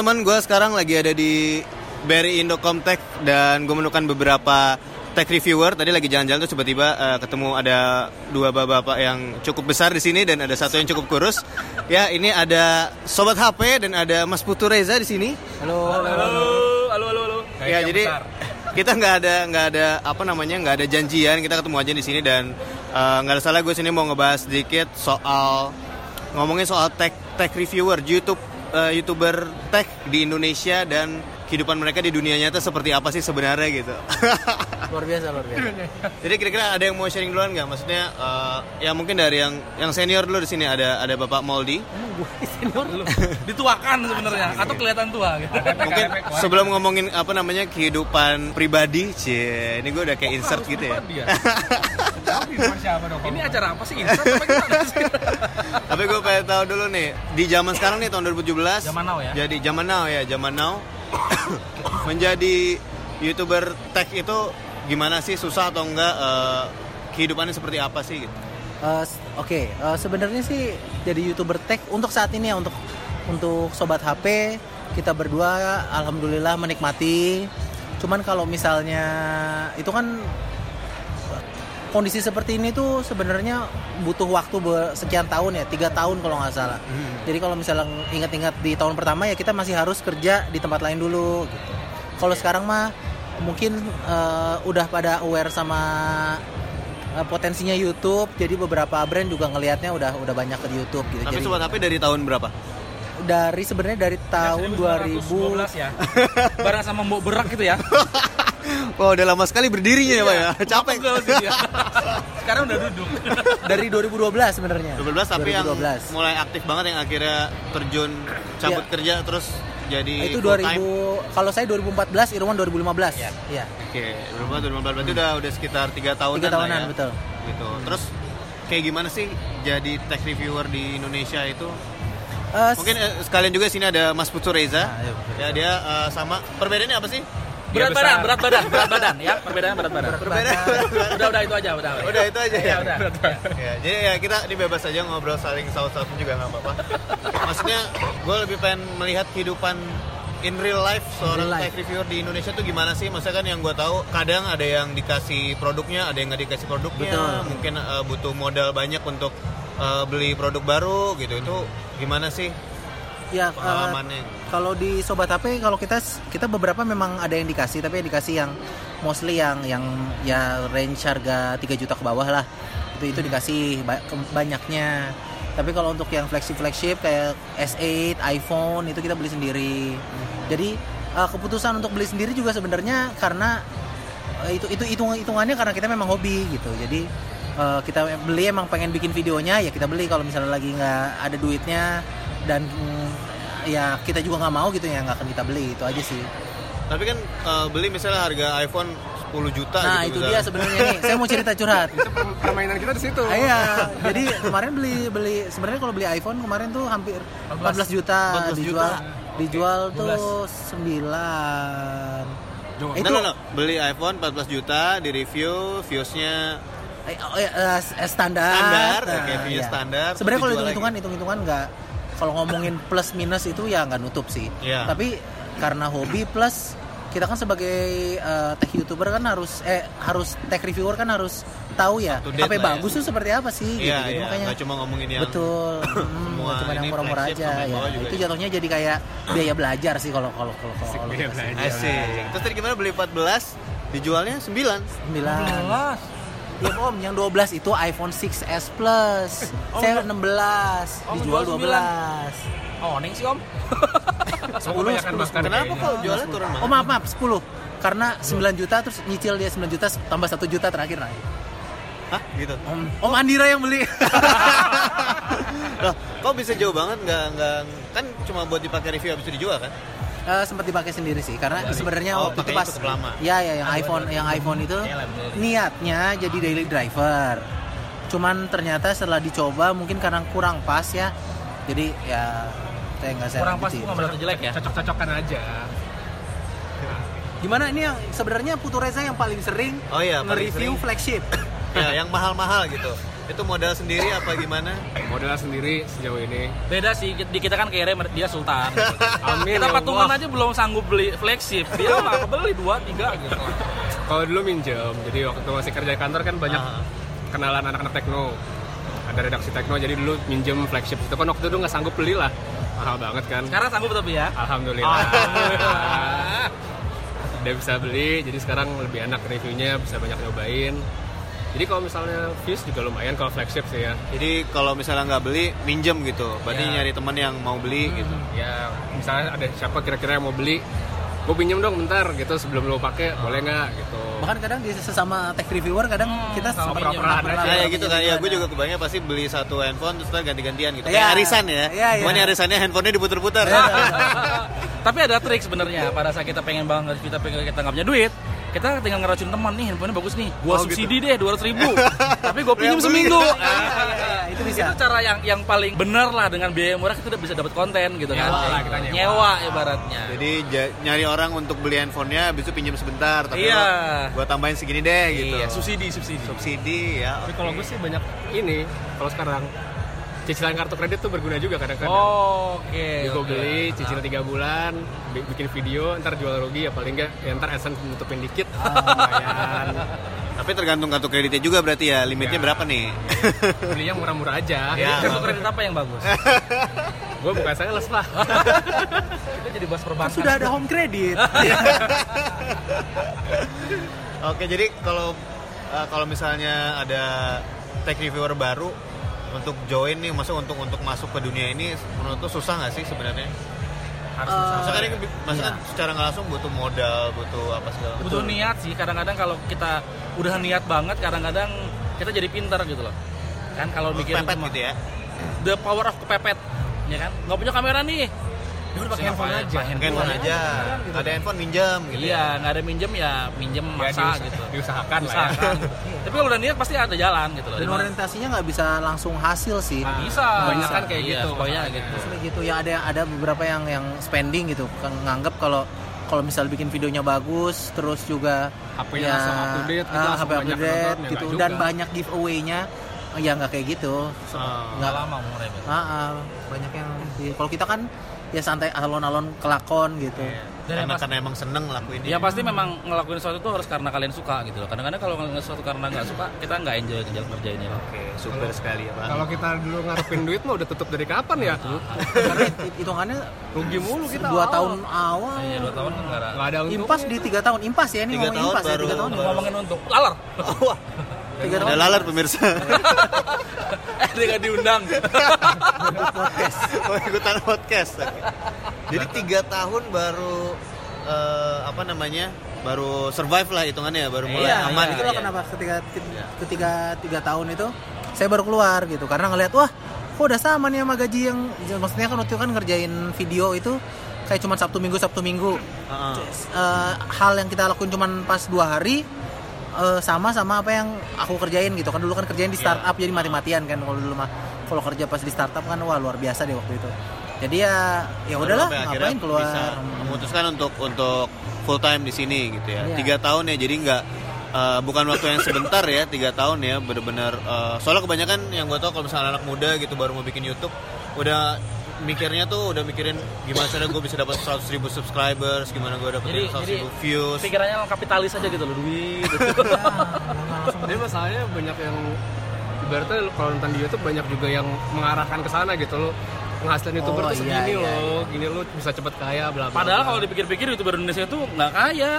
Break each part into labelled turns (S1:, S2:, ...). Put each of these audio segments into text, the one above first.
S1: teman-teman, gue sekarang lagi ada di Berry Indocom Tech dan gue menemukan beberapa tech reviewer. Tadi lagi jalan-jalan tuh tiba-tiba eh, ketemu ada dua bapak-bapak yang cukup besar di sini dan ada satu yang cukup kurus. Ya, ini ada sobat HP dan ada Mas Putu Reza di sini.
S2: Halo, halo,
S3: Halo, halo, halo, halo.
S1: ya, jadi kita nggak ada nggak ada apa namanya nggak ada janjian kita ketemu aja di sini dan eh, nggak ada salah gue sini mau ngebahas sedikit soal ngomongin soal tech tech reviewer YouTube eh, youtuber tech di Indonesia dan kehidupan mereka di dunia nyata seperti apa sih sebenarnya gitu.
S2: luar biasa, luar biasa.
S1: Jadi kira-kira ada yang mau sharing duluan nggak? Maksudnya eh, ya mungkin dari yang yang senior dulu di sini ada ada Bapak Moldi.
S2: Emang gue senior lu.
S3: Dituakan sebenarnya atau kelihatan tua gitu.
S1: Mungkin sebelum ngomongin apa namanya kehidupan pribadi, cie, ini gue udah kayak insert gitu ya.
S3: Ini acara apa sih? Insert apa gimana sih?
S1: Tapi gue pengen tahu dulu nih, di zaman sekarang nih tahun 2017.
S3: Zaman now ya?
S1: Jadi zaman now ya, zaman now. menjadi youtuber tech itu gimana sih susah atau enggak? eh, kehidupannya seperti apa sih? Gitu?
S2: Eh, s- Oke, eh, sebenarnya sih jadi youtuber tech untuk saat ini ya untuk untuk sobat HP kita berdua alhamdulillah menikmati. Cuman kalau misalnya itu kan kondisi seperti ini tuh sebenarnya butuh waktu sekian tahun ya tiga tahun kalau nggak salah. Jadi kalau misalnya ingat-ingat di tahun pertama ya kita masih harus kerja di tempat lain dulu. Gitu. Kalau sekarang mah mungkin eh, udah pada aware sama eh, potensinya YouTube jadi beberapa brand juga ngelihatnya udah udah banyak ke YouTube gitu
S1: Tapi
S2: jadi
S1: sobat HP dari tahun berapa?
S2: dari sebenarnya dari tahun 2000
S3: 2012 ya. Barang sama Mbok Berak gitu ya.
S1: Wah udah lama sekali berdirinya ya Pak ya. Capek.
S3: Sih dia. Sekarang udah duduk.
S2: dari 2012 sebenarnya
S1: 2012 tapi yang
S2: 2012.
S1: mulai aktif banget yang akhirnya terjun cabut
S2: Iya.
S1: kerja terus jadi
S2: Nah, itu
S1: full
S2: 2000
S1: time.
S2: kalau saya 2014 Irwan 2015
S3: Iya.
S2: iya
S1: Oke, 2015 berarti udah udah sekitar tiga tahunan
S2: tiga
S1: lah
S2: tahunan
S1: ya.
S2: betul
S1: Gitu. Terus kayak gimana sih jadi tech reviewer di Indonesia itu?
S2: Eh,
S1: Mungkin eh, sekalian juga sini ada Mas Putu Reza.
S2: Nah, iya, betul.
S1: ya dia eh, sama perbedaannya apa sih?
S3: Berat badan, berat badan, berat badan ya. Perbedaan berat badan.
S1: Perbedaan.
S3: Udah, udah itu aja, udah.
S1: Udah itu aja ya.
S3: Ya, udah.
S1: Ya, jadi ya kita ini bebas aja ngobrol saling saut-sautin juga nggak apa-apa. Maksudnya gue lebih pengen melihat kehidupan in real life seorang
S2: real life.
S1: tech reviewer di Indonesia tuh gimana sih? Maksudnya kan yang gue tahu kadang ada yang dikasih produknya, ada yang nggak dikasih produknya.
S2: Betul.
S1: Mungkin eh, butuh modal banyak untuk eh, beli produk baru gitu. Itu gimana sih
S2: ya eh,
S1: pengalamannya?
S2: Kalau di sobat HP kalau kita kita beberapa memang ada yang dikasih tapi yang dikasih yang mostly yang yang ya range harga 3 juta ke bawah lah. Itu itu dikasih ba- ke- banyaknya. Tapi kalau untuk yang flagship flagship kayak S8 iPhone itu kita beli sendiri. Jadi eh, keputusan untuk beli sendiri juga sebenarnya karena eh, itu itu hitung hitungannya karena kita memang hobi gitu. Jadi eh, kita beli emang pengen bikin videonya ya kita beli kalau misalnya lagi nggak ada duitnya. Dan mm, ya kita juga nggak mau gitu ya nggak akan kita beli itu aja sih
S1: Tapi kan eh, beli misalnya harga iPhone 10 juta
S2: nah
S1: gitu
S2: itu
S1: misalnya.
S2: dia sebenarnya nih saya mau cerita curhat
S4: permainan kita di situ.
S2: Ah, iya jadi kemarin beli beli sebenarnya kalau beli iPhone kemarin tuh hampir 14 juta
S1: 14
S2: dijual
S1: juta.
S2: dijual tuh 9
S4: Jauh.
S2: itu
S1: No, no, no. Beli iPhone 14 juta, di review, viewsnya
S2: Eh, oh, ya, eh, standar.
S1: Standar,
S2: Nah,
S1: view
S2: iya.
S1: standar,
S2: Sebenarnya kalau
S1: dijual
S2: hitung-hitungan, hitung-hitungan nggak kalau ngomongin plus minus itu ya nggak nutup sih.
S1: Yeah.
S2: tapi karena hobi plus kita kan sebagai uh, tech youtuber kan harus eh harus tech reviewer kan harus tahu ya apa
S1: yang ya.
S2: bagus tuh seperti apa sih
S1: yeah,
S2: gitu, yeah.
S1: Iya.
S2: makanya
S1: cuma ngomongin yang
S2: betul. Hmm,
S1: semua
S2: cuma yang murah-murah aja. ya itu
S1: ya.
S2: jatuhnya jadi kayak biaya belajar sih kalau kalau kalau kalau
S1: asik. Terus tadi gimana? Beli 14 dijualnya 9
S2: 9 14 belum om, yang 12 itu iPhone 6s Plus.
S3: Eh,
S2: om,
S3: Saya
S2: 16,
S3: om,
S2: dijual
S3: 12.
S2: 12.
S3: Oh, neng sih om.
S2: 10,
S4: 10,
S2: 10,
S4: 10.
S1: Kenapa kok jualnya turun? banget?
S2: Oh, maaf, maaf, 10. Karena 9 juta terus nyicil dia 9 juta tambah 1 juta terakhir naik.
S1: Hah? Gitu.
S2: Om, om Andira yang beli.
S1: Loh, kok bisa jauh banget nggak nggak kan cuma buat dipakai review habis itu dijual kan?
S2: Eh, sempat dipakai sendiri sih karena sebenarnya
S1: Oh,
S2: waktu itu pas
S1: cukup lama.
S2: ya ya yang iPhone yang iPhone itu niatnya jadi daily driver cuman ternyata setelah dicoba mungkin karena kurang pas ya jadi ya saya nggak saya
S3: Kurang pas tuh nggak berarti jelek ya.
S4: Cocok-cocokan aja.
S2: gimana ini yang sebenarnya Putu Reza yang paling sering
S1: Oh iya,
S2: nge-review
S1: sering.
S2: flagship
S1: ya, yang mahal-mahal gitu. Itu modal sendiri apa gimana?
S4: Modal sendiri sejauh ini.
S3: Beda sih, di kita kan kere dia sultan.
S4: Amin.
S3: kita
S4: ya
S3: patungan
S4: Allah.
S3: aja belum sanggup beli flagship. Dia mah kebeli dua, tiga gitu.
S4: Kalau dulu minjem, jadi waktu masih kerja di kantor kan banyak
S1: Ah.
S4: kenalan anak-anak tekno. Ada redaksi tekno, jadi dulu minjem flagship. Itu kan waktu itu nggak sanggup beli lah. Mahal banget kan.
S3: Sekarang sanggup tapi ya.
S4: Alhamdulillah.
S3: Alhamdulillah.
S4: Udah bisa beli, jadi sekarang lebih enak reviewnya, bisa banyak nyobain. Jadi kalau misalnya views juga lumayan kalau flagship sih ya.
S1: Jadi kalau misalnya nggak beli, minjem gitu. Berarti
S4: Ya.
S1: nyari teman yang mau beli gitu.
S4: Ya misalnya ada siapa kira-kira yang mau beli, gue pinjem dong bentar gitu sebelum lo pakai, boleh nggak gitu.
S2: bahkan kadang di sesama tech reviewer kadang kita
S3: sama
S4: pernah-pernah
S2: pernah-
S4: ada.
S1: Ya, ya
S2: pernah
S1: gitu kan.
S2: pinjam
S1: Ya,
S2: juga
S1: gue juga kebanyakan pasti beli satu handphone terus ganti-gantian gitu.
S2: Iya.
S1: Kayak arisan ya.
S2: Iya, iya.
S1: Cuman arisannya handphonenya diputer-puter.
S3: Tapi ada trik sebenarnya pada saat kita pengen banget kita pengen kita nggak punya duit, kita tinggal ngeracun teman nih handphonenya bagus nih, gua
S1: Oh,
S3: subsidi deh dua ratus ribu, tapi gua pinjam seminggu.
S2: Iya, iya, itu bisa.
S3: Itu cara yang yang paling benar lah dengan biaya murah kita udah bisa dapat konten gitu kan.
S4: Nyewa lah, kita nyewa.
S3: nyewa ibaratnya.
S1: Jadi ja- nyari orang untuk beli handphonenya, habis itu pinjam sebentar. Tapi
S3: Iya.
S1: lo, gua tambahin segini deh gitu.
S3: Iya, subsidi subsidi.
S1: Subsidi ya.
S4: Tapi kalau gue sih banyak ini, kalau sekarang cicilan kartu kredit tuh berguna juga kadang-kadang.
S3: Oh, Oke.
S4: Gue
S3: oke.
S4: beli cicilan tiga bulan, bi- bikin video, ntar jual rugi ya paling enggak, ya ntar AdSense nutupin dikit, lumayan.
S1: Tapi tergantung kartu kreditnya juga berarti ya. Limitnya
S4: Ya.
S1: berapa nih?
S4: Beli yang murah-murah aja.
S1: Ya.
S3: Kartu kredit apa yang bagus?
S4: gue bukan sales lah.
S3: kita jadi bahas perbankan.
S2: sudah ada home credit
S1: Oke, jadi kalau uh, kalau misalnya ada tech reviewer baru untuk join nih, maksudnya untuk untuk masuk ke dunia ini menurut tuh susah nggak sih sebenarnya?
S3: harus
S2: Eh,
S1: Maksudnya kan, maksudnya
S2: iya.
S1: kan secara nggak langsung butuh modal, butuh apa segala macam.
S3: butuh niat sih kadang-kadang kalau kita udah niat banget kadang-kadang kita jadi pintar gitu loh kan kalau bikin
S1: Pepet
S3: cuma-
S1: gitu ya.
S3: the power of kepepet ya kan nggak punya kamera nih udah pakai handphone aja
S1: Pakai handphone aja. Ada handphone minjam gitu.
S3: iya nggak ada minjem ya minjem
S4: Ya,
S3: maksa gitu
S4: diusahakan lah ya.
S3: Usahakan gitu. tapi kalau udah niat pasti ada jalan gitu loh
S2: dan orientasinya nggak bisa langsung hasil sih
S4: Nah,
S3: bisa
S4: kebanyakan kayak
S3: Iya,
S4: gitu.
S3: kebanyakan gitu
S2: gitu ya ada ada beberapa yang yang spending gitu kan nganggap kalau kalau misal bikin videonya bagus terus juga
S4: HP-nya langsung up to date, gitu,
S2: ah,
S4: langsung
S2: HP up to
S4: banyak
S2: date
S4: nonton, ya
S2: gitu
S4: nggak
S2: dan
S4: juga.
S2: banyak giveaway-nya ya nggak kayak gitu
S1: Ah.
S3: nggak lama umurnya gitu.
S2: Ah, ah, banyak yang kalau kita kan ya santai alon-alon kelakon gitu
S3: Dan yang
S1: Karena,
S3: pas-
S1: karena emang seneng ngelakuin
S3: Ya pasti memang ngelakuin sesuatu itu harus karena kalian suka gitu loh. Kadang-kadang kalau ngelakuin sesuatu karena nggak suka, kita nggak enjoy kerja ngerjainnya.
S1: Oke, super sekali ya Pak.
S4: Kalau kita dulu ngarepin duit mah udah tutup dari kapan ya?
S2: karena hit- hitungannya
S4: Rugi mulu kita.
S2: dua
S4: awal.
S2: tahun awal
S3: Iya, dua tahun kan nggak ada.
S2: Impas di tiga tahun impas ya ini
S1: Tiga tahun
S2: impas ya
S1: baru-
S2: tiga tahun
S1: baru-
S3: Ngomongin untuk lalar.
S2: tiga
S1: Ada
S2: tahun
S1: lalar pemirsa.
S3: eh dia nggak diundang.
S2: podcast
S1: Mau ikutan podcast. Oke. Jadi tiga tahun baru eh, apa namanya? Baru survive lah hitungannya ya, baru mulai
S3: Iya,
S1: aman
S3: iya,
S1: gitu.
S3: iya.
S2: kenapa ketika ketika tiga tahun itu saya baru keluar gitu karena ngelihat wah kok udah sama nih sama gaji yang maksudnya kan waktu itu kan ngerjain video itu kayak cuma sabtu minggu sabtu minggu
S1: Heeh.
S2: Eh, hal yang kita lakuin cuma pas dua hari eh, sama sama apa yang aku kerjain gitu. Kan dulu kan kerjain di startup jadi mati-matian kan kalau dulu mah. Kalau kerja pas di startup kan wah luar biasa deh waktu itu. Jadi ya ya udahlah ngapain keluar?
S1: bisa memutuskan untuk untuk full time di sini gitu ya.
S2: Iya.
S1: tiga tahun ya jadi nggak eh, bukan waktu yang sebentar ya tiga tahun ya benar-benar eh, soalnya kebanyakan yang gue tau kalau misalnya anak muda gitu baru mau bikin YouTube udah mikirnya tuh udah mikirin gimana cara gue bisa dapat 100 ribu subscribers gimana gue dapetin
S3: Jadi-
S1: 100
S3: jadi
S1: ribu views
S3: Pikirannya kapitalis aja gitu loh, duit.
S4: Jadi masalahnya banyak yang ibaratnya kalau nonton di YouTube banyak juga yang mengarahkan ke sana gitu loh. Penghasilan YouTuber
S2: Oh,
S4: tuh
S2: iya,
S4: segini
S2: iya,
S4: loh, gini lo bisa cepet kaya bla bla.
S3: Padahal kalau dipikir-pikir youtuber Indonesia itu nggak kaya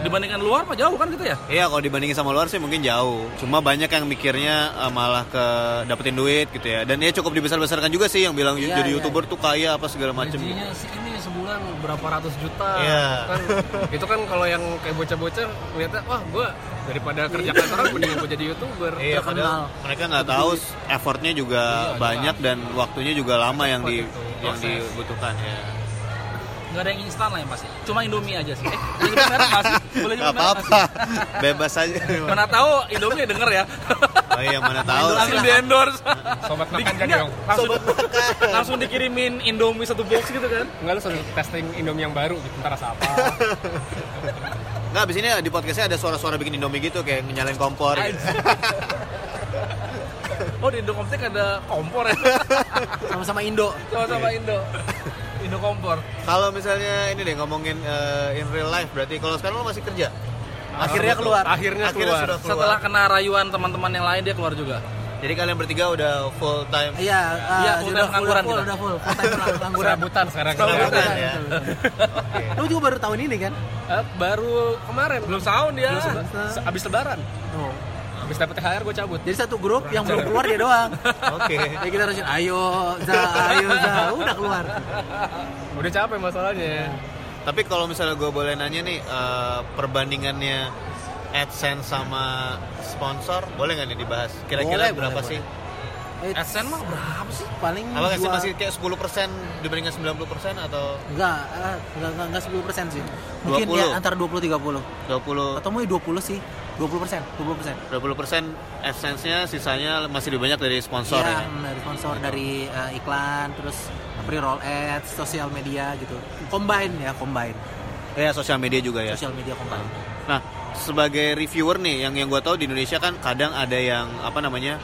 S3: dibandingkan luar mah jauh kan gitu ya.
S1: Iya kalau dibandingin sama luar sih mungkin jauh. Cuma banyak yang mikirnya eh, malah ke dapetin duit gitu ya. Dan ya cukup dibesar-besarkan juga sih yang bilang
S2: Iya,
S1: jadi
S2: iya.
S1: youtuber tuh kaya apa segala macem. gitu.
S4: Gajinya sih ini sebulan berapa ratus juta.
S1: Iya.
S4: Kan, itu kan kalau yang kayak bocah-bocah ngeliatnya wah gue daripada kerja kantoran mending gue jadi youtuber.
S1: Iya, padahal mereka nggak tahu effortnya juga
S4: Iya,
S1: banyak dan waktunya juga lama yang di
S4: itu,
S1: yang dibutuhkan ya.
S3: Nggak ada yang instan lah yang pasti. Cuma Indomie aja sih. Eh, boleh nyebut merek nggak sih? Boleh nyebut merek
S1: apa-apa,
S3: sih?
S1: bebas aja.
S3: Mana tahu Indomie denger ya.
S1: Oh iya mana tahu.
S3: langsung di endorse.
S4: Sobat makan
S3: Di-
S4: jadi dong.
S3: langsung, langsung dikirimin Indomie satu box gitu kan.
S4: Enggak lu suruh testing Indomie yang baru gitu ntar rasa apa.
S1: Nggak, abis ini di podcastnya ada suara-suara bikin indomie gitu kayak nyalain kompor. gitu.
S3: Oh di Indokomtek ada kompor ya.
S2: Sama-sama Indo.
S3: Sama-sama Indo. Indo kompor.
S1: Kalau misalnya ini deh ngomongin eh, in real life berarti kalau sekarang lo masih kerja?
S2: Akhirnya keluar.
S4: Akhirnya,
S1: Akhirnya
S4: keluar.
S1: sudah keluar.
S3: Setelah kena rayuan teman-teman yang lain dia keluar juga.
S1: Jadi kalian bertiga udah full time
S2: Iya, ah,
S3: Iya, full
S2: udah
S3: time pengangguran
S2: full,
S3: kita.
S2: udah full, full time pengangguran.
S4: Serabutan sekarang.
S1: Serabutan. ya.
S2: Lu juga baru tahun ini kan?
S4: Eh, baru kemarin.
S3: Belum tahun dia.
S4: Belum se- abis lebaran.
S2: Oh.
S4: Abis dapet THR gue cabut.
S2: Jadi satu grup yang belum keluar dia doang.
S1: Oke.
S2: Jadi kita harus ayo za, ayo za, udah keluar.
S4: Udah capek masalahnya.
S1: Tapi kalau misalnya gue boleh nanya nih eh, perbandingannya AdSense sama sponsor boleh nggak nih dibahas? Kira-kira
S2: Boleh,
S1: berapa
S2: boleh,
S1: sih?
S2: Eh,
S3: AdSense mah berapa sih?
S2: paling
S1: Apa sih
S2: dua-
S1: masih kayak 10% dibandingkan 90% atau?
S2: Enggak, ah, enggak, enggak, enggak 10 persen sih. Mungkin
S1: 20.
S2: ya antara 20-30
S1: 20
S2: Atau mungkin 20 sih. 20 persen, 20 persen.
S1: 20% AdSense-nya sisanya masih lebih banyak dari sponsor
S2: Iya,
S1: ya.
S2: dari sponsor, dari eh, iklan, terus pre-roll ads, sosial media gitu. Combine ya, combine.
S1: Ya, sosial media juga ya.
S2: Sosial media combine.
S1: Nah, sebagai reviewer nih, yang yang gue tahu di Indonesia kan kadang ada yang apa namanya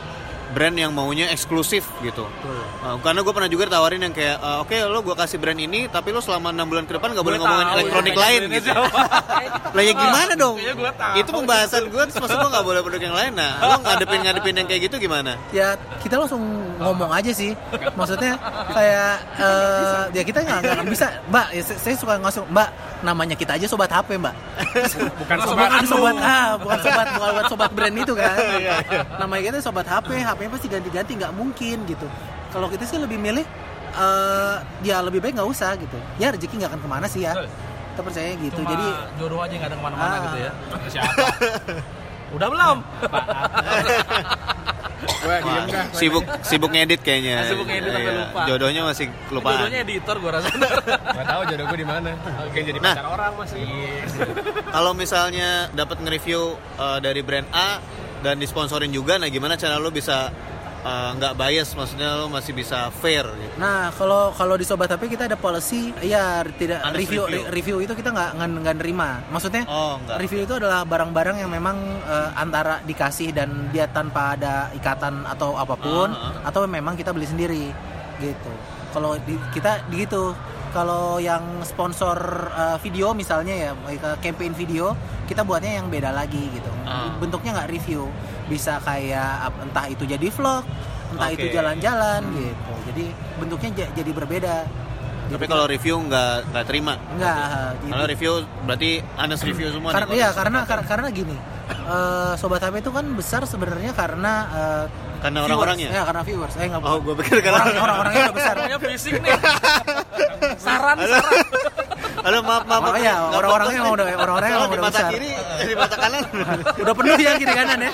S1: brand yang maunya eksklusif gitu.
S2: Betul.
S1: Uh, karena gue pernah juga tawarin yang kayak, uh, oke lo gue kasih brand ini, tapi lo selama enam bulan ke depan nggak boleh ngomongin elektronik
S3: ya,
S1: lain gitu. lah ya gimana dong?
S3: Iya, gua tahu.
S1: Itu pembahasan gue, terus maksud gue nggak boleh produk yang lain. Nah, lo ngadepin ngadepin yang kayak gitu gimana?
S2: ya kita langsung ngomong aja sih maksudnya kayak eh, ya kita nggak bisa mbak ya, saya, suka ngasih mbak namanya kita aja sobat HP mbak
S4: Bukan
S3: Sobat
S2: bukan
S3: anu.
S2: sobat ah bukan sobat bukan sobat brand itu kan
S1: Iya,
S2: namanya kita sobat HP HP pasti ganti-ganti nggak mungkin gitu kalau kita sih lebih milih eh ya lebih baik nggak usah gitu ya rezeki nggak akan ke mana sih ya
S3: Betul.
S2: kita percaya gitu
S3: Cuma
S2: jadi
S3: jodoh aja nggak ada ke mana-mana
S2: Ah.
S3: gitu ya.
S4: siapa?
S3: Udah belum?
S4: Diem
S1: Wah,
S4: dah.
S1: sibuk sibuk ngedit kayaknya.
S3: Ah, sibuk ngedit sampai
S1: Iya,
S3: lupa.
S1: Jodohnya masih kelupaan.
S3: Jodohnya editor gua rasa.
S4: Gak tahu jodoh gue di mana. Oke jadi
S1: Nah.
S4: pacar orang masih.
S1: Kalau misalnya dapat nge-review uh, dari brand A dan disponsorin juga, nah gimana cara lo bisa uh, nggak bias? Maksudnya lo masih bisa fair gitu.
S2: Nah, kalau kalau di Sobat HP kita ada policy, ya tidak
S1: Honest
S2: review
S1: review.
S2: re- review itu kita nggak nggak nerima. Maksudnya
S1: Oh, nggak.
S2: review itu adalah barang-barang yang memang eh, antara dikasih dan dia tanpa ada ikatan atau apa pun,
S1: Ah,
S2: atau memang kita beli sendiri, gitu. Kalau di, kita gitu. Kalau yang sponsor eh, video misalnya ya, eh, campaign video, kita buatnya yang beda lagi gitu.
S1: Ah.
S2: Bentuknya nggak review, bisa kayak entah itu jadi vlog, entah
S1: Oke.
S2: itu jalan-jalan gitu. Jadi bentuknya ja- jadi berbeda.
S1: Tapi kalau review nggak nggak terima.
S2: enggak gitu.
S1: Kalau review berarti honest review semua.
S2: Karena iya karena karena, karena gini. eh, sobat HP itu kan besar sebenarnya karena eh,
S1: Karena
S2: viewers.
S1: orang-orangnya?
S2: Ya, karena viewers. Eh enggak.
S1: Oh, gue pikir karena
S2: orang orang-orangnya udah besar.
S3: Namanya fisik nih. Saran,
S1: Halo.
S3: saran.
S1: Halo, maaf, maaf.
S2: Oh, iya,
S1: nggak
S2: orang-orangnya emang
S1: nih.
S2: udah- orang-orangnya
S1: Kalau
S2: emang
S1: di
S2: udah
S1: mata
S2: besar.
S1: kiri, di mata kanan.
S2: udah penuh ya kiri kanan ya.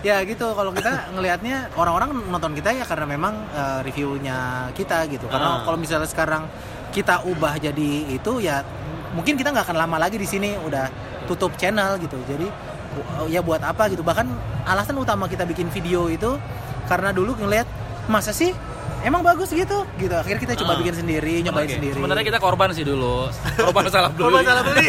S2: ya gitu kalau kita ngelihatnya orang-orang nonton kita ya karena memang eh, reviewnya kita gitu. Karena
S1: Ah.
S2: kalau misalnya sekarang kita ubah jadi itu ya mungkin kita nggak akan lama lagi di sini udah tutup channel gitu. Jadi ya buat apa gitu. Bahkan alasan utama kita bikin video itu karena dulu ngelihat masa sih emang bagus gitu gitu. Akhirnya kita coba
S1: Ah.
S2: bikin sendiri, nyobain
S1: Oke.
S2: sendiri.
S3: Sebenarnya kita korban sih dulu. Korban salah beli.
S2: Korban salah beli.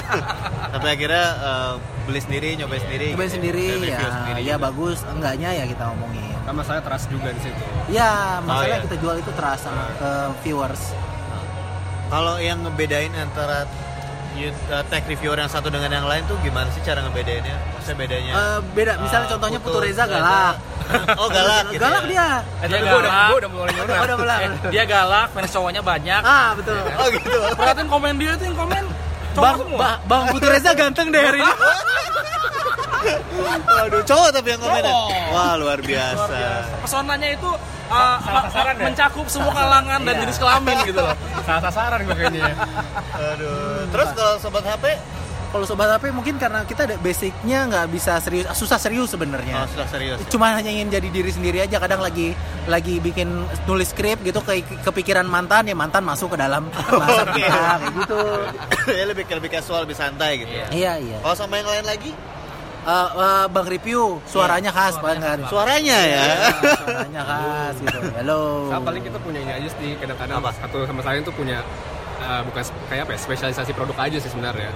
S1: Tapi akhirnya eh, beli sendiri, nyobain sendiri.
S2: Cobain
S1: gitu.
S2: sendiri
S1: Dan review
S2: ya,
S1: sendiri
S2: ya
S1: juga.
S2: bagus enggaknya ya kita omongin.
S4: Sama saya trust juga di situ.
S2: Ya, masalah
S1: iya.
S2: kita jual itu terasa sama ke viewers.
S1: Kalau yang ngebedain antara uh, tech reviewer yang satu dengan yang lain tuh gimana sih cara ngebedainnya? Maksudnya bedanya?
S2: Eh, beda, misalnya
S1: uh,
S2: contohnya
S1: Putu
S2: Putu Reza galak.
S1: oh galak gitu
S2: galak
S1: ya?
S2: dia.
S4: Eh,
S3: Dia
S4: udah,
S3: galak.
S4: gue udah mulai nyuruh.
S2: Udah.
S3: Eh, dia galak, fans cowoknya banyak.
S2: Ah, betul.
S1: Oh gitu.
S3: Perhatiin komen dia tuh yang komen
S2: Bang,
S3: semua.
S2: ba- Bang Putu Reza ganteng deh hari ini.
S1: Waduh, cowok tapi yang.
S3: Cowok.
S1: Wah, luar biasa.
S3: Pesonanya itu uh,
S4: Salah sasaran ya?
S3: mencakup semua kalangan dan
S2: Iya.
S3: jenis kelamin gitu loh.
S4: Salah sasaran gue kayaknya ya.
S1: Aduh. Terus kalau sobat HP,
S2: Kalau sobat HP mungkin karena kita ada basicnya nggak bisa serius, susah serius
S1: oh,
S2: sebenarnya.
S1: sudah serius. ya?
S2: Cuma hanya ingin jadi diri sendiri aja. Kadang lagi lagi bikin nulis skrip gitu ke kepikiran mantan ya mantan masuk ke dalam bahasa
S1: Oke.
S2: kita kayak gitu.
S1: ya lebih lebih casual, lebih santai gitu ya.
S2: Iya iya.
S1: Kalau sama yang lain lagi,
S2: Eh, eh, Bang Review suaranya khas banget.
S1: suaranya ya.
S2: suaranya khas gitu. Halo.
S4: Nah, paling kita punya ini aja sih kadang-kadang
S1: Apa?
S4: satu sama lain tuh punya eh, bukan kayak apa ya, spesialisasi produk aja sih sebenarnya.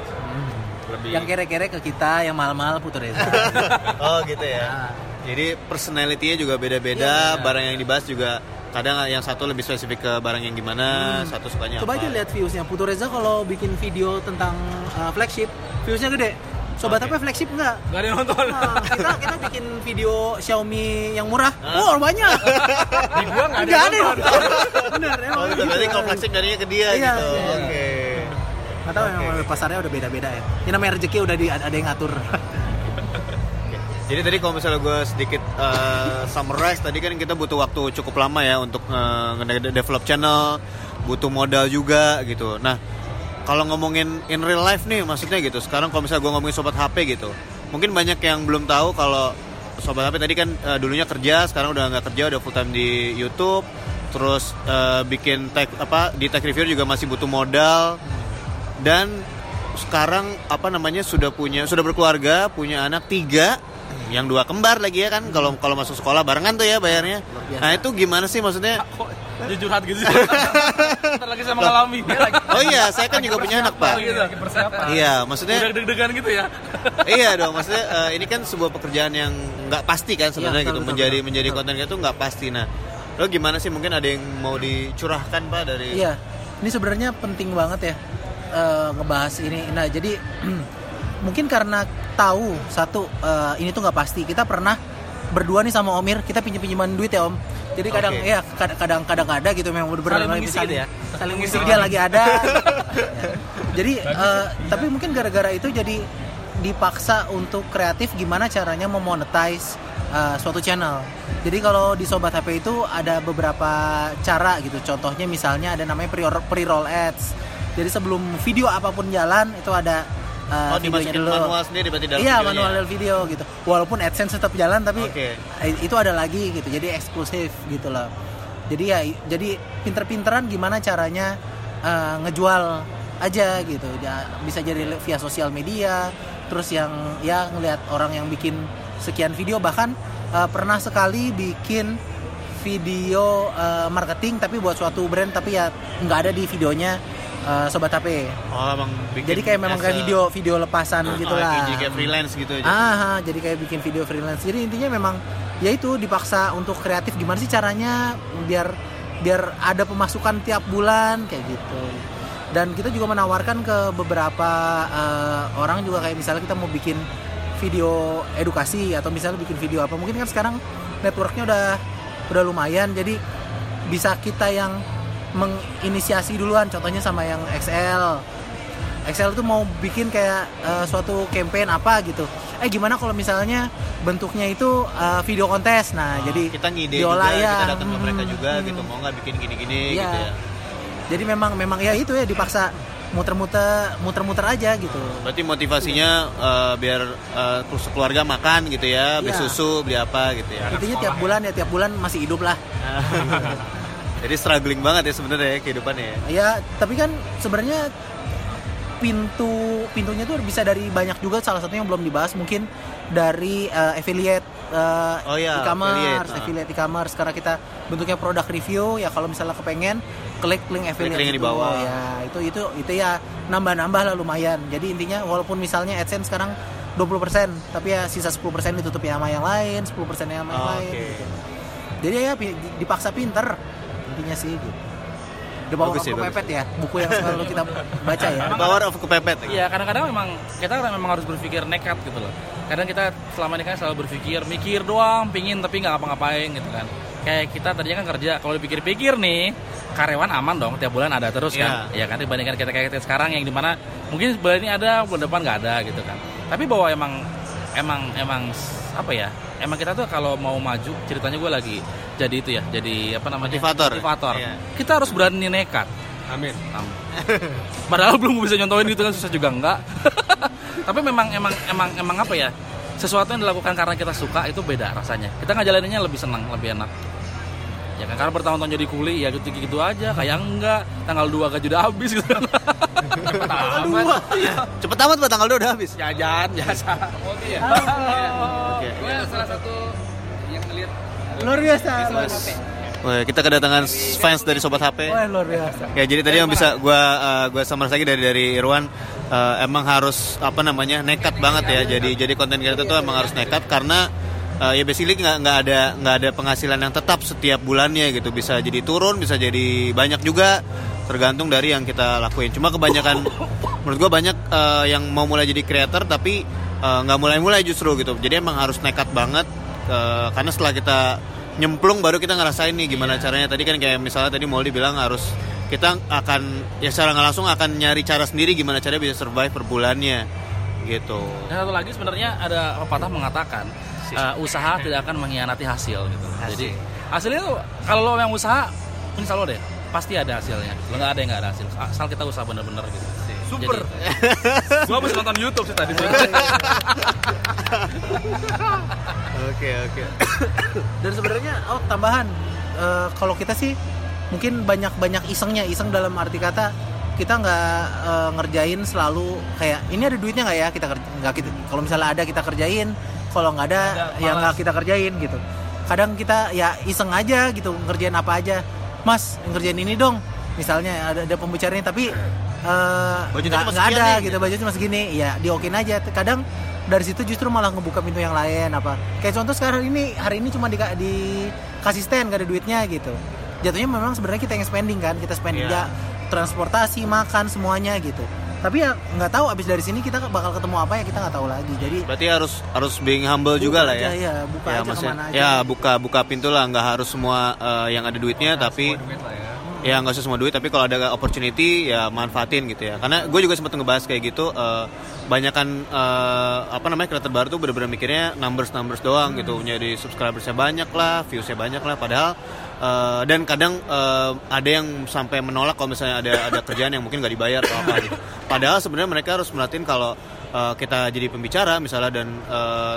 S4: Lebih
S2: Yang kere-kere ke kita, yang mahal-mahal Putu Reza.
S1: Oh gitu ya.
S2: Nah,
S1: Jadi personality-nya juga beda-beda, barang yang dibahas juga kadang yang satu lebih spesifik ke barang yang gimana, satu sukanya
S2: Coba
S1: apa.
S2: aja lihat viewsnya. Putu Reza kalau bikin video tentang uh, flagship, viewsnya gede. Sobat
S1: Oke.
S2: apa flagship enggak?
S3: Gak ada yang nonton.
S2: Nah, kita kita bikin video Xiaomi yang murah. Wah, banyak.
S3: Di gua nggak ada
S2: Nggak
S3: nonton.
S2: nonton. Bener, emang
S1: Oh, gitu. Berarti kalau flagship jadinya ke dia
S2: Iya,
S1: gitu.
S2: iya.
S1: Oke.
S2: Nggak tahu emang pasarnya udah beda-beda ya. Ini namanya rezeki udah di, ada yang ngatur.
S1: Jadi tadi kalau misalnya gue sedikit uh, summarize tadi kan kita butuh waktu cukup lama ya untuk uh, develop channel, butuh modal juga gitu. Nah, kalau ngomongin in real life nih maksudnya gitu. Sekarang kalau misalnya gue ngomongin sobat HP gitu, mungkin banyak yang belum tahu kalau sobat HP tadi kan uh, dulunya kerja, sekarang udah nggak kerja, udah full time di YouTube. Terus uh, bikin tech apa di tech review juga masih butuh modal dan sekarang apa namanya sudah punya sudah berkeluarga punya anak tiga yang dua kembar lagi ya kan. Kalau kalau masuk sekolah barengan tuh ya bayarnya. Nah itu gimana sih maksudnya?
S3: Kok jujur hati gitu? Ntar lagi saya mengalami.
S1: oh iya saya kan juga punya anak pak.
S3: Gitu.
S1: Iya maksudnya
S3: Udah deg-degan gitu ya.
S1: iya dong maksudnya eh, ini kan sebuah pekerjaan yang nggak pasti kan sebenarnya
S2: Iya, betul,
S1: gitu.
S2: betul,
S1: menjadi
S2: betul,
S1: menjadi
S2: betul.
S1: konten itu nggak pasti. Nah lo gimana sih? Mungkin ada yang mau dicurahkan pak dari
S2: Iya, ini sebenarnya penting banget ya eh, ngebahas ini. Nah, jadi mungkin karena tahu satu eh, ini tuh nggak pasti. Kita pernah berdua nih sama Omir, kita pinjam pinjaman duit ya Om. Jadi kadang
S1: Oke.
S2: ya kad- kadang kadang ada gitu memang
S3: Saling
S2: lagi
S3: mengisi
S2: saling-
S3: gitu ya?
S2: Saling mengisi dia lagi ada. Ya. Jadi eh, tapi mungkin gara-gara itu jadi dipaksa untuk kreatif gimana caranya memonetize uh, suatu channel. Jadi kalau di Sobat HP itu ada beberapa cara gitu. Contohnya misalnya ada namanya pre- pre-roll ads. Jadi sebelum video apa pun jalan itu ada uh,
S1: oh dimasukin manual sendiri berarti dalam
S2: Iya
S1: videonya?
S2: manual dalam video gitu. Walaupun AdSense tetap jalan tapi
S1: Oke.
S2: eh, itu ada lagi gitu. Jadi eksklusif gitu loh. Jadi ya jadi pinter-pinteran gimana caranya eh, ngejual aja gitu. Ya, bisa jadi via sosial media. Terus yang ya ngelihat orang yang bikin sekian video bahkan eh, pernah sekali bikin video eh, marketing tapi buat suatu brand tapi ya nggak ada di videonya eh, sobat HP.
S1: oh emang bikin
S2: Jadi kayak memang kayak video video lepasan
S1: Oh,
S2: gitu lah.
S1: kayak freelance gitu aja
S2: Ah, jadi kayak bikin video freelance. Jadi intinya memang ya itu dipaksa untuk kreatif gimana sih caranya biar biar ada pemasukan tiap bulan kayak gitu. Dan kita juga menawarkan ke beberapa eh, orang juga kayak misalnya kita mau bikin video edukasi atau misalnya bikin video apa mungkin kan sekarang networknya udah udah lumayan jadi bisa kita yang menginisiasi duluan contohnya sama yang XL Excel tuh mau bikin kayak eh, suatu campaign apa gitu. Eh gimana kalau misalnya bentuknya itu eh, video kontes. Nah,
S1: Oh,
S2: jadi
S1: kita ngide
S2: diolah
S1: juga
S2: ya.
S1: kita datang ke mereka
S2: Hmm,
S1: juga
S2: hmm.
S1: gitu mau nggak bikin gini-gini
S2: Iya.
S1: gitu ya
S2: Jadi memang memang ya itu ya dipaksa muter-muter muter-muter aja gitu.
S1: berarti motivasinya eh, biar eh, keluarga makan gitu ya beli
S2: Iya.
S1: susu beli apa gitu ya
S2: Intinya tiap bulan ya tiap bulan masih hidup lah.
S1: jadi struggling banget ya sebenarnya ya kehidupannya ya
S2: Ya, tapi kan sebenarnya pintu pintunya tuh bisa dari banyak juga salah satunya yang belum dibahas mungkin dari eh, affiliate eh,
S1: Oh iya,
S2: e-commerce,
S1: affiliate, ah.
S2: affiliate e-commerce karena kita bentuknya produk review ya kalau misalnya kepengen klik link affiliate
S1: link yang di
S2: itu.
S1: bawah.
S2: ya itu itu itu ya nambah-nambah lah lumayan jadi intinya walaupun misalnya AdSense sekarang 20% tapi ya sisa 10% ditutupi sama yang lain 10% sama yang
S1: Oh,
S2: lain
S1: oke.
S2: gitu. jadi ya dipaksa pinter intinya sih gitu The Power
S1: Bagus
S2: of
S1: ya, bagus.
S2: Kepepet ya, buku yang selalu kita baca ya.
S1: The power of kepepet
S3: Iya, kadang-kadang memang kita memang harus berpikir nekat gitu loh. Kadang kita selama ini kan selalu berpikir mikir doang, pingin tapi nggak ngapa-ngapain gitu kan. Kayak kita tadinya kan kerja, kalau dipikir-pikir nih karyawan aman dong, tiap bulan ada terus kan. Iya kan dibandingkan kita kayak kita sekarang yang di mana mungkin bulan ini ada, bulan depan nggak ada gitu kan. Tapi bahwa emang emang emang apa ya? Emang kita tuh kalau mau maju ceritanya gue lagi jadi itu ya, jadi apa namanya?
S1: Motivator.
S3: Motivator.
S1: Iya.
S3: Kita harus berani nekat.
S4: Amin.
S3: Padahal belum bisa nyontoin gitu kan susah juga enggak. Tapi memang emang emang emang apa ya? Sesuatu yang dilakukan karena kita suka itu beda rasanya. Kita ngejalaninnya lebih senang, lebih enak. Ya kan karena bertahun-tahun jadi kuli ya gitu gitu aja kayak enggak tanggal 2 gaji udah habis gitu.
S1: dua cepet amat pak tanggal 2 udah habis
S3: Jajan biasa.
S4: Oh iya.
S1: Oke.
S4: Gue salah satu yang ngeliat
S2: Luar biasa.
S1: Wah, kita kedatangan fans dari sobat HP
S2: Wah, luar biasa.
S1: Ya jadi tadi yang bisa gua uh, gua summarize lagi dari dari Irwan uh, emang harus apa namanya nekat banget ya. Jadi jadi konten kita tuh emang harus nekat karena eh, ya basically nggak nggak ada nggak ada penghasilan yang tetap setiap bulannya gitu. Bisa jadi turun bisa jadi banyak juga. Tergantung dari yang kita lakuin. Cuma kebanyakan menurut gua banyak eh, yang mau mulai jadi creator tapi eh, nggak mulai-mulai justru gitu. Jadi emang harus nekat banget eh, karena setelah kita nyemplung baru kita ngerasain nih gimana caranya. Tadi kan kayak misalnya tadi Moldy bilang harus kita akan ya secara nggak langsung akan nyari cara sendiri gimana caranya bisa survive per bulannya gitu.
S3: Dan satu lagi sebenarnya ada pepatah mengatakan eh, usaha tidak akan mengkhianati hasil gitu. Jadi hasilnya tuh kalau lo yang usaha insya Allah deh pasti ada hasilnya. Lo nggak ada yang nggak ada hasil. Asal kita usaha bener-bener gitu. Super. gua habis nonton YouTube sih tadi
S1: oke oke
S2: Dan sebenarnya oh tambahan eh, kalau kita sih mungkin banyak-banyak isengnya, iseng dalam arti kata kita nggak eh, ngerjain selalu kayak ini ada duitnya nggak ya kita kerja nggak kita kalau misalnya ada kita kerjain kalau nggak ada, ya nggak kita kerjain gitu. Kadang kita ya iseng aja gitu ngerjain apa aja. Mas ngerjain ini dong. Misalnya ada, ada pembicaranya tapi eh, nggak
S1: sekian
S2: ada
S1: nih,
S2: gitu.
S1: gitu.
S2: budgetnya cuma segini. Ya diokin aja. Kadang dari situ justru malah ngebuka pintu yang lain apa. Kayak contoh sekarang ini hari ini cuma di dikasih stand gak ada duitnya gitu. Jatuhnya memang sebenarnya kita yang spending kan. Kita spending
S1: Iya.
S2: ya transportasi makan semuanya gitu tapi ya nggak tahu abis dari sini kita bakal ketemu apa ya kita nggak tahu lagi. Jadi
S1: berarti harus harus being humble juga lah
S2: aja,
S1: ya?
S2: ya, buka
S1: ya
S2: aja
S1: maksudnya
S2: ke mana aja.
S1: ya buka buka pintu lah nggak harus semua eh, yang ada duitnya tapi
S4: duit lah ya.
S1: ya nggak usah semua duit tapi kalau ada opportunity ya manfaatin gitu ya. Karena gue juga sempat ngebahas kayak gitu eh, banyak kan eh, apa namanya kreator baru tuh bener-bener mikirnya numbers numbers doang gitu. Jadi subscribersnya banyak lah viewsnya banyak lah padahal eh, dan kadang eh, ada yang sampai menolak kalau misalnya ada ada kerjaan yang mungkin nggak dibayar atau apa gitu. Padahal sebenarnya mereka harus melatin kalau eh, kita jadi pembicara misalnya dan eh,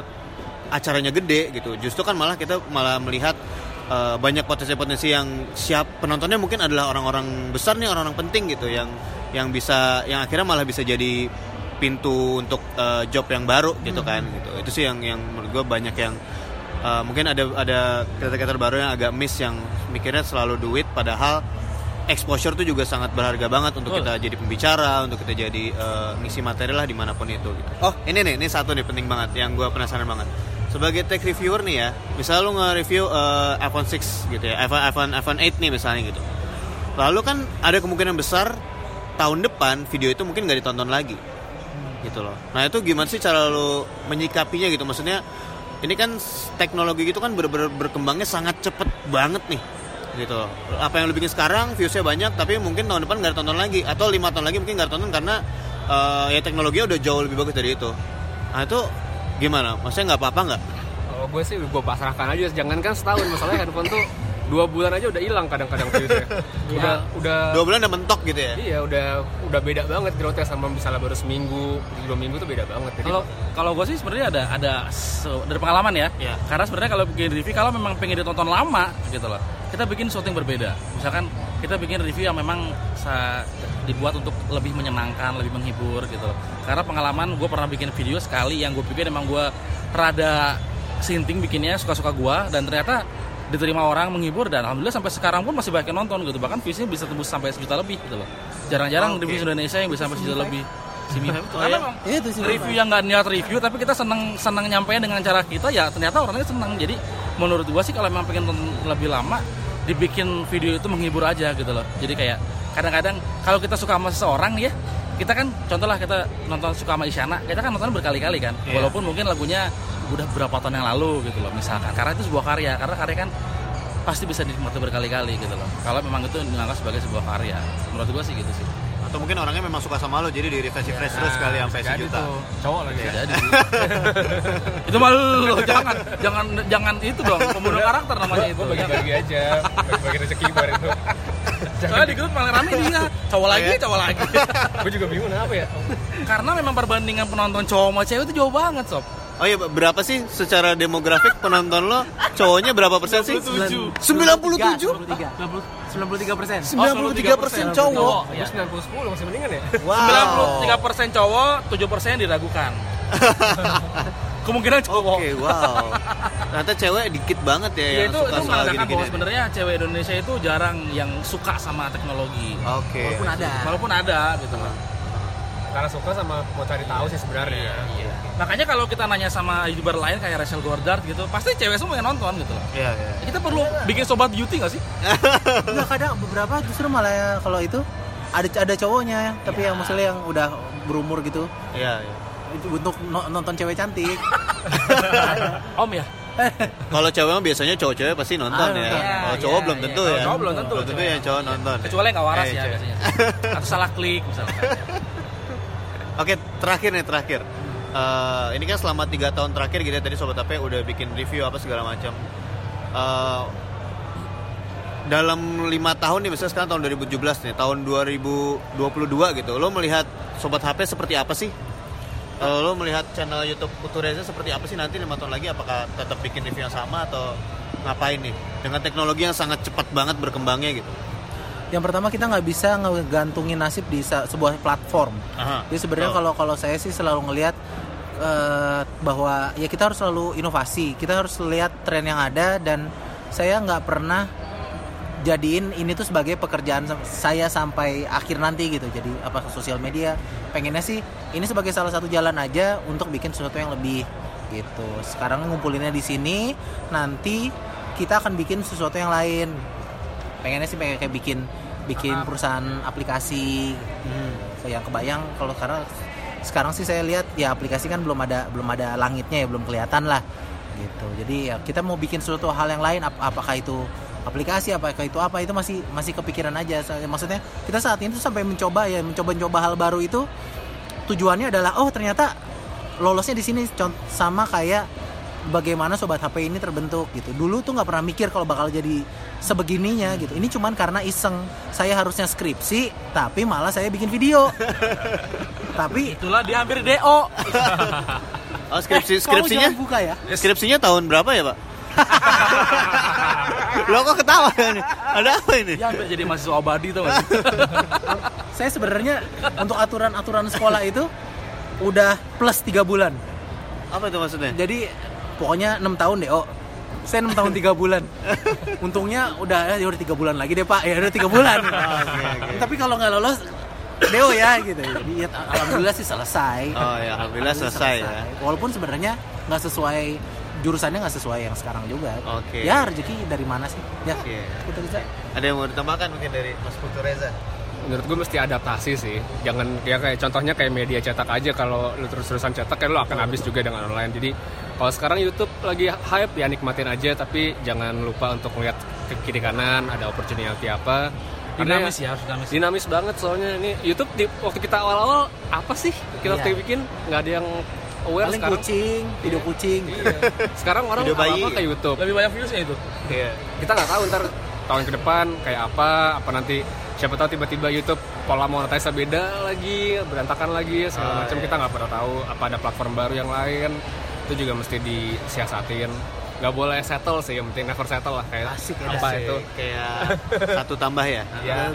S1: acaranya gede gitu. Justru kan malah kita malah melihat uh, banyak potensi-potensi yang siap penontonnya mungkin adalah orang-orang besar nih orang-orang penting gitu yang yang bisa yang akhirnya malah bisa jadi pintu untuk uh, job yang baru gitu kan gitu. Itu sih yang yang menurut gue banyak yang uh, mungkin ada ada kreator-kreator baru yang agak miss yang mikirnya selalu duit padahal exposure tuh juga sangat berharga banget untuk kita jadi pembicara untuk kita jadi uh, ngisi materi lah di mana pun itu gitu. oh. Ini nih ini satu nih penting banget yang gue penasaran banget. Sebagai tech reviewer nih ya misalnya lu nge-review uh, iPhone 6 gitu ya iPhone iPhone iPhone 8 nih misalnya gitu. Lalu kan ada kemungkinan besar tahun depan video itu mungkin nggak ditonton lagi gitu loh. Nah itu gimana sih cara lu menyikapinya gitu? Maksudnya ini kan teknologi gitu kan bener-bener berkembangnya sangat cepet banget nih gitu. Apa yang lu bikin sekarang viewsnya banyak tapi mungkin tahun depan nggak ditonton lagi atau lima tahun lagi mungkin nggak ditonton karena uh, ya teknologinya udah jauh lebih bagus dari itu. Nah itu gimana? Maksudnya nggak apa-apa nggak?
S4: Kalau gue sih gue pasrahkan aja. Jangankan setahun masalahnya handphone tuh dua bulan aja udah hilang kadang-kadang viewsnya udah udah
S1: dua bulan udah mentok gitu ya
S4: iya udah udah beda banget growth sama misalnya baru seminggu dua minggu tuh beda banget
S3: Kalau kalau gue sih sebenarnya ada ada se- dari pengalaman ya.
S1: Iya.
S3: Karena sebenarnya kalau bikin review kalau memang pengen ditonton lama gitu loh. Kita bikin sesuatu yang berbeda. Misalkan kita bikin review yang memang sa- dibuat untuk lebih menyenangkan, lebih menghibur gitu loh. Karena pengalaman gue pernah bikin video sekali yang gue pikir emang gue rada sinting bikinnya suka-suka gue dan ternyata diterima orang menghibur dan alhamdulillah sampai sekarang pun masih banyak yang nonton gitu. Bahkan viewsnya bisa tembus sampai sejuta lebih gitu loh. Jarang-jarang
S1: Oke.
S3: review Indonesia yang bisa sampai sejuta lebih. si Mihai itu
S1: Oh,
S3: karena
S1: iya?
S3: emang
S2: Itu sih,
S3: review yang nggak niat review tapi kita seneng seneng nyampein dengan cara kita ya ternyata orangnya seneng. Jadi menurut gua sih kalau memang pengen nonton lebih lama dibikin video itu menghibur aja gitu loh. Jadi kayak kadang-kadang kalau kita suka sama seseorang nih ya kita kan contoh lah kita nonton suka sama Isyana kita kan nonton berkali-kali kan.
S1: Iya.
S3: walaupun mungkin lagunya udah beberapa tahun yang lalu gitu loh misalkan. Karena itu sebuah karya karena karya kan pasti bisa dinikmati berkali-kali gitu loh. Kalau memang itu dianggap sebagai sebuah karya. Menurut gua sih gitu sih.
S1: Atau mungkin orangnya memang suka sama lo jadi di refresh refresh terus sekali sampai
S4: jadi
S1: sejuta.
S4: tuh. Cowok lagi ya
S3: jadi. Itu malu jangan jangan jangan itu dong. Pembunuh karakter namanya itu.
S4: bagi-bagi aja. Bagi-bagi rezeki bar itu
S3: soalnya di grup paling rame dia cowok lagi cowok lagi
S4: gue juga bingung kenapa ya
S3: karena memang perbandingan penonton cowok sama cewek itu jauh banget sob
S1: Oh iya, berapa sih secara demografik penonton lo? Cowoknya berapa persen sih?
S3: 97.
S1: 97?
S2: 93 persen
S1: 93 persen cowok.
S4: gue 90 10 masih mendingan ya
S1: Wow.
S3: 93 persen cowok 7 persen diragukan kemungkinan cowok
S1: Oke, wow. Ternyata cewek dikit banget ya,
S3: Ya
S1: yang
S3: itu
S1: suka
S3: itu
S1: soal
S3: bahwa sebenarnya cewek Indonesia itu jarang yang suka sama teknologi
S1: Oke.
S2: walaupun ada
S3: walaupun ada gitu loh
S4: karena suka sama mau cari tahu sih sebenarnya
S3: Makanya kalau kita nanya sama youtuber lain kayak Rachel Gordard gitu, pasti cewek semua yang nonton gitu loh.
S1: Iya, iya.
S3: Kita perlu bikin sobat beauty gak sih?
S2: Enggak kadang beberapa justru malah ya kalau itu ada ada cowoknya tapi yang maksudnya yang udah berumur gitu
S1: Iya, iya.
S2: Itu untuk no- nonton cewek cantik
S3: Om ya?
S1: Kalau cewek mah biasanya cowok-cewek pasti nonton
S2: Ah,
S1: ya.
S2: nonton.
S1: Kalau
S3: Iya,
S1: cowok
S3: iya,
S1: belum
S3: iya.
S1: tentu
S3: Kalau
S1: ya.
S3: cowok belum tentu,
S1: Belum tentu yang cowok nonton.
S3: Kecuali yang nggak waras
S1: Eh,
S3: ya
S1: cewek.
S3: biasanya. Atau salah klik misalnya.
S1: Oke, terakhir nih terakhir. Eh, ini kan selama tiga tahun terakhir gitu ya, tadi sobat AP udah bikin review apa segala macam. Eh, dalam lima tahun nih misalnya sekarang tahun 2017 nih tahun 2022 gitu lo melihat sobat HP seperti apa sih Eh, lo melihat channel YouTube Putu Reza seperti apa sih nanti lima tahun lagi apakah tetap bikin review yang sama atau ngapain nih dengan teknologi yang sangat cepat banget berkembangnya gitu
S2: yang pertama kita nggak bisa ngegantungin nasib di sebuah platform
S1: Aha.
S2: Jadi sebenarnya
S1: Oh.
S2: kalau kalau saya sih selalu ngelihat eh, bahwa ya kita harus selalu inovasi, kita harus lihat tren yang ada dan saya nggak pernah jadiin ini tuh sebagai pekerjaan saya sampai akhir nanti gitu. Jadi apa ke sosial media pengennya sih ini sebagai salah satu jalan aja untuk bikin sesuatu yang lebih gitu. Sekarang ngumpulinnya di sini, nanti kita akan bikin sesuatu yang lain. Pengennya sih pengen kayak bikin bikin perusahaan aplikasi hmm, yang kebayang kalau karena sekarang sih saya lihat ya aplikasi kan belum ada belum ada langitnya ya belum kelihatan lah gitu jadi ya kita mau bikin suatu hal yang lain ap- apakah itu aplikasi apakah itu apa itu masih masih kepikiran aja. Saya- maksudnya kita saat ini tuh sampai mencoba ya mencoba-coba hal baru itu tujuannya adalah oh ternyata lolosnya di sini sama kayak bagaimana sobat HP ini terbentuk gitu. Dulu tuh nggak pernah mikir kalau bakal jadi sebegininya gitu. Ini cuman karena iseng. Saya harusnya skripsi tapi malah saya bikin video. Tapi
S3: Itulah dia hampir DO.
S1: oh skripsi
S2: Eh, kamu
S1: skripsinya?
S2: jangan buka ya.
S1: Skripsinya tahun berapa ya pak lo kok ketawa nih ada apa ini?
S3: Hampir jadi mahasiswa abadi tuh gak sih?
S2: saya sebenarnya untuk aturan-aturan sekolah itu udah plus tiga bulan.
S1: Apa itu maksudnya?
S2: Jadi pokoknya enam tahun deh oh saya enam tahun tiga bulan. Untungnya udah ya udah tiga bulan lagi deh pak. Ya udah tiga bulan.
S1: Oke, oke.
S2: tapi kalau nggak lolos deo ya gitu. Jadi ya, alhamdulillah sih selesai.
S1: Oh ya alhamdulillah selesai. ya.
S2: Walaupun sebenarnya nggak sesuai jurusannya nggak sesuai yang sekarang juga.
S1: Oke.
S2: ya rezeki dari mana sih? Ya
S1: Oke.
S2: kita bisa.
S1: Ada yang mau ditambahkan mungkin dari Mas Putu Reza?
S4: Menurut gue mesti adaptasi sih. Jangan ya kayak contohnya kayak media cetak aja. Kalau lu terus-terusan cetak kan lu akan habis juga dengan online. Jadi kalau sekarang YouTube lagi hype ya nikmatin aja. Tapi jangan lupa untuk melihat ke kiri kanan ada opportunity apa. Karena
S3: Dinamis ya, harus dinamis.
S4: dinamis banget soalnya. Ini YouTube di waktu kita awal-awal apa sih kita
S2: Iya.
S4: waktu bikin? Nggak ada yang aware
S2: paling
S4: sekarang
S2: kucing video kucing
S4: Iya. sekarang orang
S1: Video bayi.
S4: apa ke YouTube
S3: Lebih banyak viewsnya itu.
S1: iya
S4: kita nggak tahu ntar tahun ke depan kayak apa apa nanti siapa tahu tiba-tiba YouTube pola monetize beda lagi berantakan lagi segala
S1: Ah,
S4: macam
S1: iya.
S4: kita nggak pernah tahu apa ada platform baru yang lain itu juga mesti disiasatin nggak boleh settle sih yang penting never settle lah kayak
S2: Asik ya,
S4: apa
S1: Asik.
S4: itu
S1: kayak satu tambah ya
S4: ya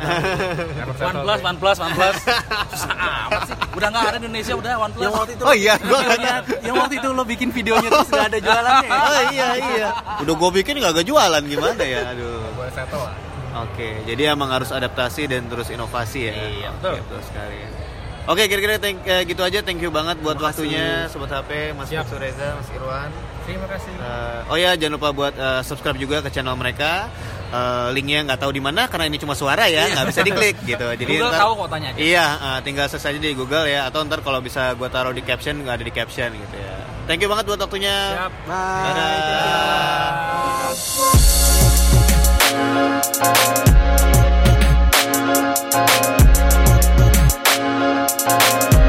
S3: One plus, one plus, one plus. Susah amat sih. Udah nggak ada di Indonesia udah one plus.
S2: yang waktu itu
S1: oh iya gua
S2: videonya, yang waktu itu lo bikin videonya terus nggak ada jualannya ya?
S1: oh iya iya udah gue bikin gak jualan gimana ya aduh
S4: Nggak boleh settle lah
S1: Oke, jadi emang harus adaptasi dan terus inovasi ya.
S3: Iya,
S1: Oke,
S3: betul.
S1: betul sekali. Oke, kira-kira thank- eh, gitu aja. Thank you banget buat waktunya, Sobat HP, Mas Reza, Mas Irwan.
S4: Terima kasih.
S1: Uh, oh ya, jangan lupa buat uh, subscribe juga ke channel mereka. Uh, linknya nggak tahu di mana karena ini cuma suara ya, iya. nggak bisa diklik gitu. Jadi
S3: Google
S1: ntar,
S3: tahu kok tanya. Aja.
S1: Iya, uh, tinggal search aja di Google ya. Atau ntar kalau bisa gue taruh di caption nggak ada di caption gitu ya. Thank you banget buat waktunya.
S4: Siap.
S2: Bye. Dadah.
S1: Dadah.